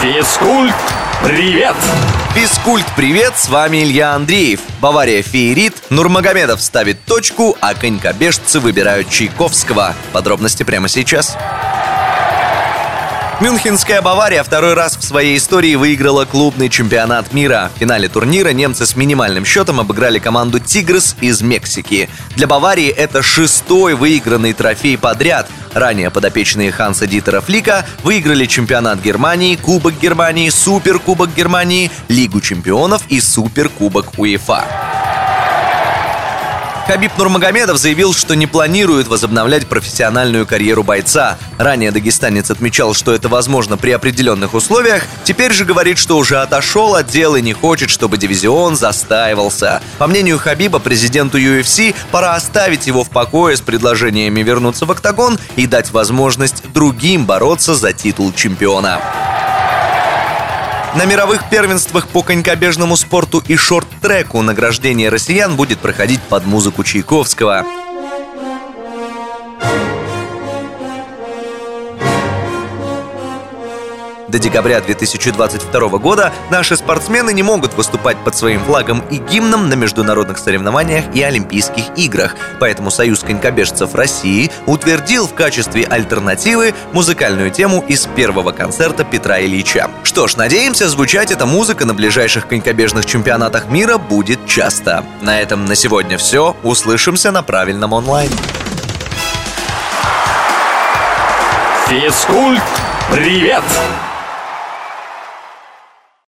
Физкульт, привет! Физкульт, привет, с вами Илья Андреев. Бавария феерит, Нурмагомедов ставит точку, а конькобежцы выбирают Чайковского. Подробности прямо сейчас. Мюнхенская Бавария второй раз в своей истории выиграла клубный чемпионат мира. В финале турнира немцы с минимальным счетом обыграли команду «Тигрес» из Мексики. Для Баварии это шестой выигранный трофей подряд. Ранее подопечные Ханса Дитера Флика выиграли чемпионат Германии, Кубок Германии, Суперкубок Германии, Лигу чемпионов и Суперкубок УЕФА. Хабиб Нурмагомедов заявил, что не планирует возобновлять профессиональную карьеру бойца. Ранее дагестанец отмечал, что это возможно при определенных условиях. Теперь же говорит, что уже отошел от дела и не хочет, чтобы дивизион застаивался. По мнению Хабиба, президенту UFC пора оставить его в покое с предложениями вернуться в октагон и дать возможность другим бороться за титул чемпиона. На мировых первенствах по конькобежному спорту и шорт-треку награждение россиян будет проходить под музыку Чайковского. До декабря 2022 года наши спортсмены не могут выступать под своим флагом и гимном на международных соревнованиях и Олимпийских играх. Поэтому Союз конькобежцев России утвердил в качестве альтернативы музыкальную тему из первого концерта Петра Ильича. Что ж, надеемся, звучать эта музыка на ближайших конькобежных чемпионатах мира будет часто. На этом на сегодня все. Услышимся на правильном онлайн. Физкульт, привет!